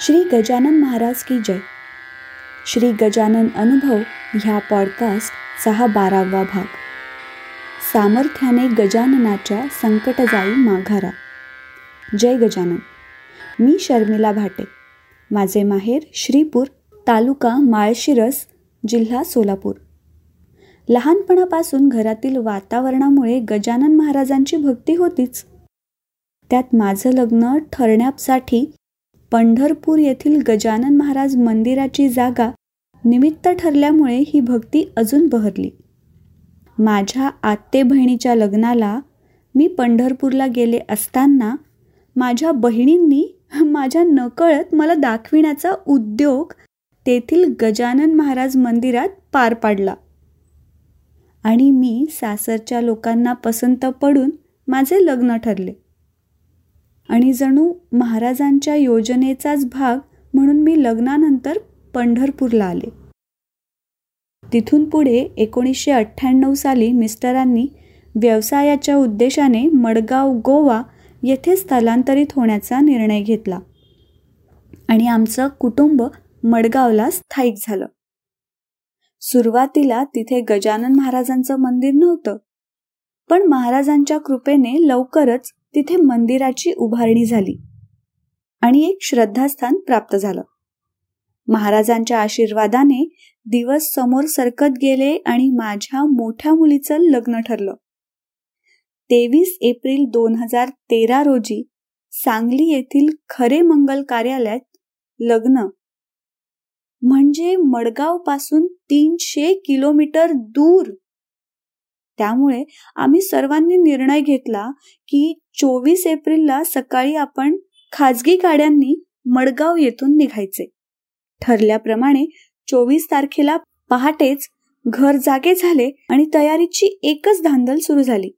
श्री गजानन महाराज की जय. श्री गजानन अनुभव ह्या पॉडकास्टचा हा बारावा भाग. सामर्थ्याने गजाननाच्या संकटजाई माघारा. जय गजानन. मी शर्मिला भाटे. माझे माहेर श्रीपूर तालुका माळशिरस जिल्हा सोलापूर. लहानपणापासून घरातील वातावरणामुळे गजानन महाराजांची भक्ती होतीच. त्यात माझं लग्न ठरण्यासाठी पंढरपूर येथील गजानन महाराज मंदिराची जागा निमित्त ठरल्यामुळे ही भक्ती अजून बहरली. माझ्या आत्ते बहिणीच्या लग्नाला मी पंढरपूरला गेले असताना माझ्या बहिणींनी माझ्या नकळत मला दाखविण्याचा उद्योग तेथील गजानन महाराज मंदिरात पार पाडला. आणि मी सासरच्या लोकांना पसंत पडून माझे लग्न ठरले. आणि जणू महाराजांच्या योजनेचाच भाग म्हणून मी लग्नानंतर पंढरपूरला आले. तिथून पुढे एकोणीसशे अठ्ठ्याण्णव साली मिस्टरांनी व्यवसायाच्या उद्देशाने मडगाव गोवा येथे स्थलांतरित होण्याचा निर्णय घेतला आणि आमचं कुटुंब मडगावला स्थायिक झालं. सुरुवातीला तिथे गजानन महाराजांचं मंदिर नव्हतं पण महाराजांच्या कृपेने लवकरच तिथे मंदिराची उभारणी झाली आणि एक श्रद्धास्थान प्राप्त झालं. महाराजांच्या आशीर्वादाने दिवस समोर सरकत गेले आणि माझ्या मोठ्या मुलीचं लग्न ठरलं. तेवीस एप्रिल दोन हजार तेरा रोजी सांगली येथील खरे मंगल कार्यालयात लग्न. म्हणजे मडगावपासून तीनशे किलोमीटर दूर त्यामुळे आम्ही सर्वांनी निर्णय घेतला की चोवीस एप्रिलला सकाळी आपण खाजगी गाड्यांनी मडगाव येथून निघायचे. ठरल्याप्रमाणे चोवीस तारखेला पहाटेच घर जागे झाले आणि तयारीची एकच धांदल सुरू झाली.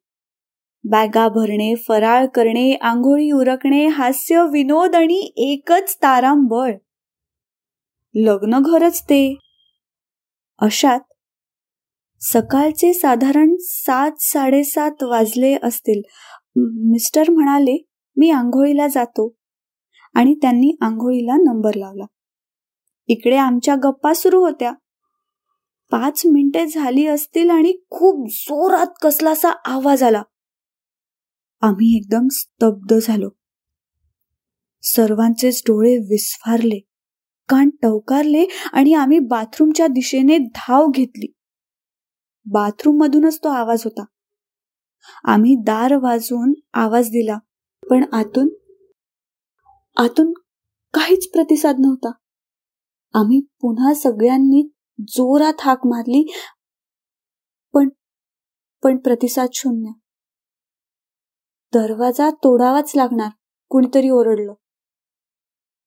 बॅगा भरणे फराळ करणे आंघोळी उरकणे हास्य विनोद आणि एकच तारांबळ. लग्न घरच ते. अशात सकाळचे साधारण सात साडेसात वाजले असतील. मिस्टर म्हणाले मी आंघोळीला जातो. आणि त्यांनी आंघोळीला नंबर लावला. इकडे आमच्या गप्पा सुरू होत्या. पाच मिनिटे झाली असतील आणि खूप जोरात कसलासा आवाज आला. आम्ही एकदम स्तब्ध झालो. सर्वांचेच डोळे विस्फारले. कान टवकारले आणि आम्ही बाथरूमच्या दिशेने धाव घेतली. बाथरूम मधूनच तो आवाज होता. आम्ही दार वाजवून आवाज दिला पण आतून आतून काहीच प्रतिसाद नव्हता. आम्ही पुन्हा सगळ्यांनी जोरात हाक मारली पण पण प्रतिसाद शून्य. दरवाजा तोडावाच लागणार कुणीतरी ओरडलं.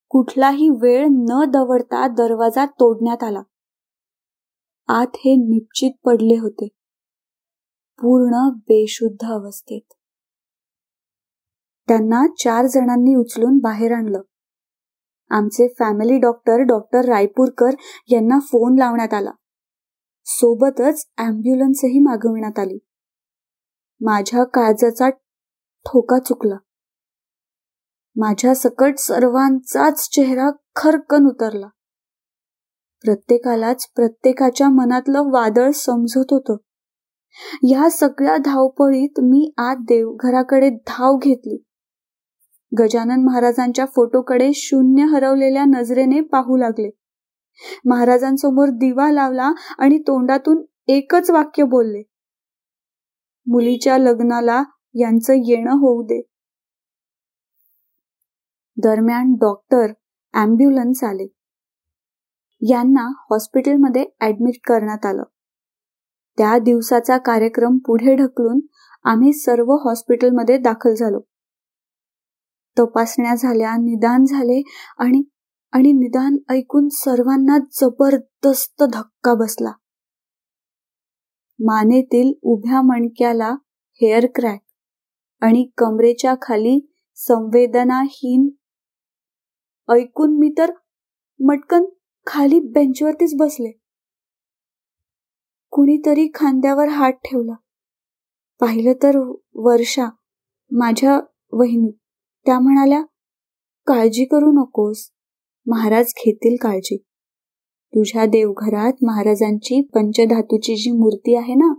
कुठलाही वेळ न दवडता दरवाजा तोडण्यात आला. आत हे निश्चित पडले होते. पूर्ण बेशुद्ध अवस्थेत. त्यांना चार जणांनी उचलून बाहेर आणलं. आमचे फॅमिली डॉक्टर डॉक्टर रायपूरकर यांना फोन लावण्यात आला. सोबतच अँब्युलन्सही मागविण्यात आली. माझ्या काळजाचा ठोका चुकला. माझ्या सकट सर्वांचाच चेहरा खरकन उतरला. प्रत्येकालाच प्रत्येकाच्या मनातलं वादळ समजत होतं. या सगळ्या धावपळीत मी आत देवघराकडे धाव घेतली. गजानन महाराजांच्या फोटोकडे शून्य हरवलेल्या नजरेने पाहू लागले. महाराजांसमोर दिवा लावला आणि तोंडातून एकच वाक्य बोलले. मुलीच्या लग्नाला यांचं येणं होऊ दे. दरम्यान डॉक्टर अँब्युलन्स आले. यांना हॉस्पिटलमध्ये ऍडमिट करण्यात आलं. त्या दिवसाचा कार्यक्रम पुढे ढकलून आम्ही सर्व हॉस्पिटलमध्ये दाखल झालो. तपासण्या झाल्या निदान झाले आणि आणि निदान ऐकून सर्वांना जबरदस्त धक्का बसला. मानेतील उभ्या मणक्याला हेअर क्रॅक आणि कमरेच्या खाली संवेदनाहीन ऐकून मी तर मटकन खाली बेंचवरतीच बसले. कुणीतरी खांद्यावर हात ठेवला. पाहिलं तर वर्षा माझ्या वहिनी त्या म्हणाल्या काळजी करू नकोस. महाराज घेतील काळजी. तुझ्या देवघरात महाराजांची पंचधातूची जी मूर्ती आहे ना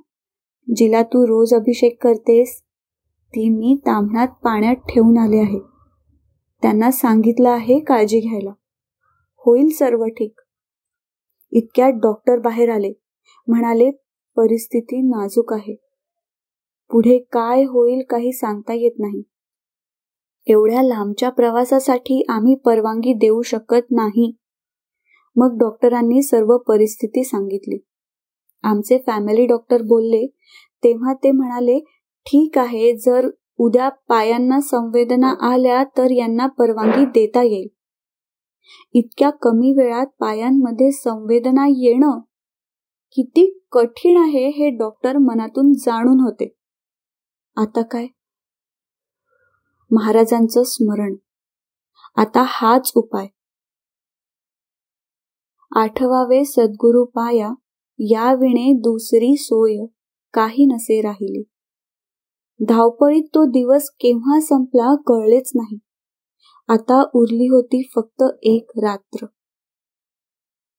जिला तू रोज अभिषेक करतेस ती मी तांबणात पाण्यात ठेवून आले आहे. त्यांना सांगितलं आहे काळजी घ्यायला. होईल सर्व ठीक. इतक्यात डॉक्टर बाहेर आले. म्हणाले परिस्थिती नाजूक आहे. पुढे काय होईल काही सांगता येत नाही. एवढ्या लांबच्या प्रवासासाठी आम्ही परवानगी देऊ शकत नाही. मग डॉक्टरांनी सर्व परिस्थिती सांगितली. आमचे फॅमिली डॉक्टर बोलले तेव्हा ते म्हणाले ठीक आहे जर उद्या पायांना संवेदना आल्या तर यांना परवानगी देता येईल. इतक्या कमी वेळात पायांमध्ये संवेदना येणं किती कठीण आहे हे डॉक्टर मनातून जाणून होते. आता काय? महाराजांचं स्मरण. आता हाच उपाय. आठवावे सद्गुरु पाया या विणे दुसरी सोय काही नसे राहिली. धावपळीत तो दिवस केव्हा संपला कळलेच नाही. आता उरली होती फक्त एक रात्र.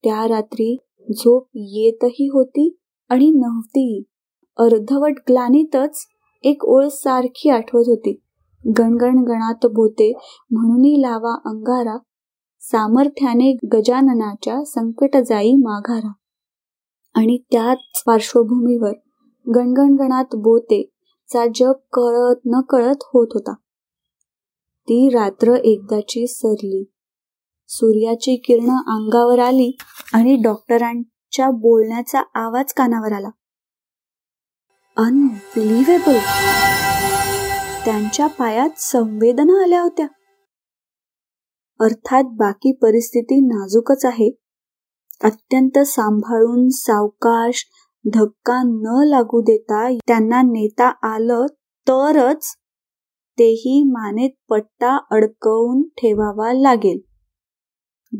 त्या रात्री झोप येतही होती आणि नव्हती. अर्धवट ग्लानीतच एक ओळ सारखी आठवत होती. गणगण गणात म्हणूनही म्हणून लावा अंगारा सामर्थ्याने गजाननाच्या संकट जाई माघारा. आणि त्याच पार्श्वभूमीवर गणगणगणात बोते चा जप कळत न कळत होत होता. ती रात्र एकदाची सरली. सूर्याची किरण अंगावर आली आणि डॉक्टरांच्या बोलण्याचा आवाज कानावर आला. अनबिलिव्हेबल त्यांच्या पायात संवेदना आल्या होत्या. अर्थात बाकी परिस्थिती नाजूकच आहे. अत्यंत सांभाळून सावकाश धक्का न लागू देता त्यांना नेता आलं तरच तेही मानेत पट्टा अडकवून ठेवावा लागेल.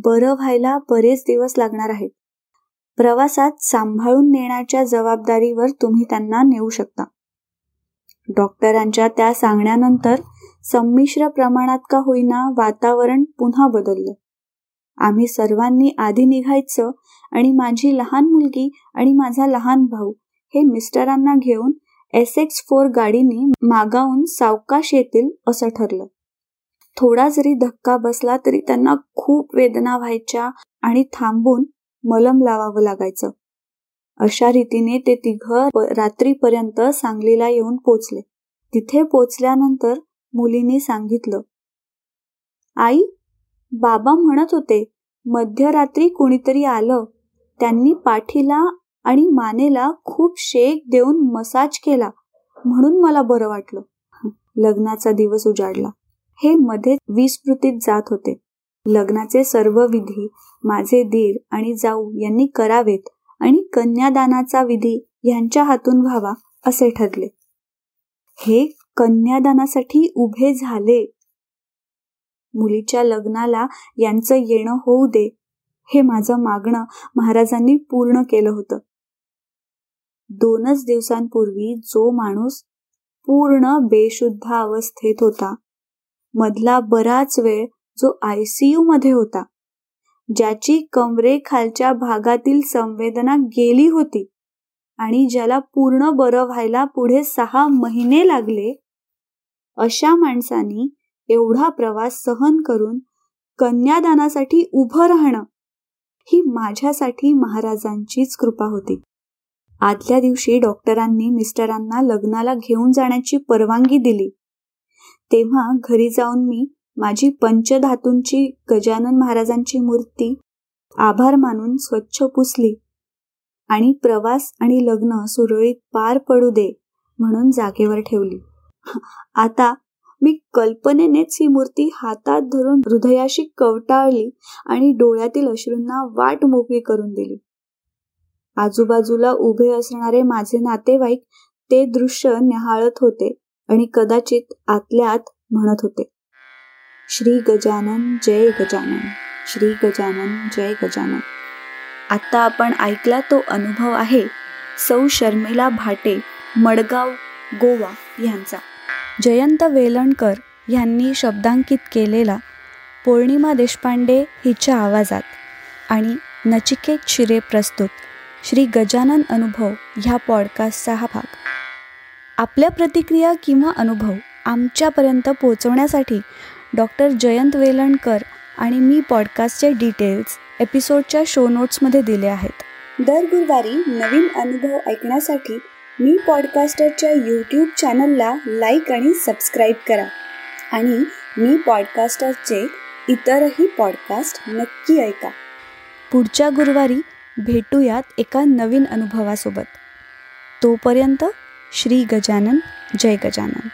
बरं व्हायला बरेच दिवस लागणार आहेत. प्रवासात सांभाळून नेण्याच्या जबाबदारीवर तुम्ही त्यांना नेऊ शकता. डॉक्टरांच्या त्या सांगण्यानंतर संमिश्र प्रमाणात का होईना वातावरण पुन्हा बदललं. आम्ही सर्वांनी आधी निघायचं आणि माझी लहान मुलगी आणि माझा लहान भाऊ हे मिस्टरांना घेऊन एस एक्स फोर गाडीने मागावून सावकाश येतील असं ठरलं. थोडा जरी धक्का बसला तरी त्यांना खूप वेदना व्हायच्या आणि थांबून मलम लावावं लागायचं. अशा रीतीने ते तिघ रात्रीपर्यंत सांगलीला येऊन पोचले. तिथे पोचल्यानंतर मुलीने सांगितलं आई बाबा म्हणत होते मध्यरात्री कुणीतरी आलं. त्यांनी पाठीला आणि मानेला खूप शेक देऊन मसाज केला. म्हणून मला बरं वाटलं. लग्नाचा दिवस उजाडला. हे मध्ये विस्मृतीत जात होते. लग्नाचे सर्व विधी माझे दीर आणि जाऊ यांनी करावेत आणि कन्यादानाचा विधी यांच्या हातून व्हावा असे ठरले. हे कन्यादानासाठी उभे झाले. मुलीच्या लग्नाला यांचं येणं होऊ दे हे माझं मागणं महाराजांनी पूर्ण केलं होतं. दोनच दिवसांपूर्वी जो माणूस पूर्ण बेशुद्ध अवस्थेत होता मधला बराच वेळ जो आयसीयू मध्ये होता ज्याची कमरे खालच्या भागातील संवेदना गेली होती आणि ज्याला पूर्ण बरं व्हायला पुढे सहा महिने लागले अशा माणसांनी एवढा प्रवास सहन करून कन्यादानासाठी उभं राहणं ही माझ्यासाठी महाराजांचीच कृपा होती. आदल्या दिवशी डॉक्टरांनी मिस्टरांना लग्नाला घेऊन जाण्याची परवानगी दिली. तेव्हा घरी जाऊन मी माझी पंचधातूंची गजानन महाराजांची मूर्ती आभार मानून स्वच्छ पुसली आणि प्रवास आणि लग्न सुरळीत पार पडू दे म्हणून जागेवर ठेवली. आता मी कल्पनेनेच ही मूर्ती हातात धरून हृदयाशी कवटाळली आणि डोळ्यातील अश्रूंना वाट मोकळी करून दिली. आजूबाजूला उभे असणारे माझे नातेवाईक ते दृश्य निहाळत होते आणि कदाचित आतल्यात म्हणत होते. श्री गजानन जय गजानन. श्री गजानन जय गजानन. आता आपण ऐकला तो अनुभव आहे सौ शर्मिला भाटे मडगाव गोवा यांचा. जयंत वेलणकर यांनी शब्दांकित केलेला पौर्णिमा देशपांडे हिच्या आवाजात आणि नचिकेत शिरे प्रस्तुत. श्री गजानन अनुभव ह्या पॉडकास्टचा हा भाग. आपल्या प्रतिक्रिया किंवा अनुभव आमच्यापर्यंत पोहोचवण्यासाठी डॉक्टर जयंत वेलणकर आणि मी पॉडकास्टचे डिटेल्स एपिसोडच्या शो नोट्समध्ये दिले आहेत. दर गुरुवारी नवीन अनुभव ऐकण्यासाठी मी पॉडकास्टरच्या यूट्यूब चॅनलला लाईक आणि सबस्क्राईब करा. आणि मी पॉडकास्टरचे इतरही पॉडकास्ट नक्की ऐका. पुढच्या गुरुवारी भेटूयात एका नवीन अनुभवासोबत. तोपर्यंत श्री गजानन जय गजानन.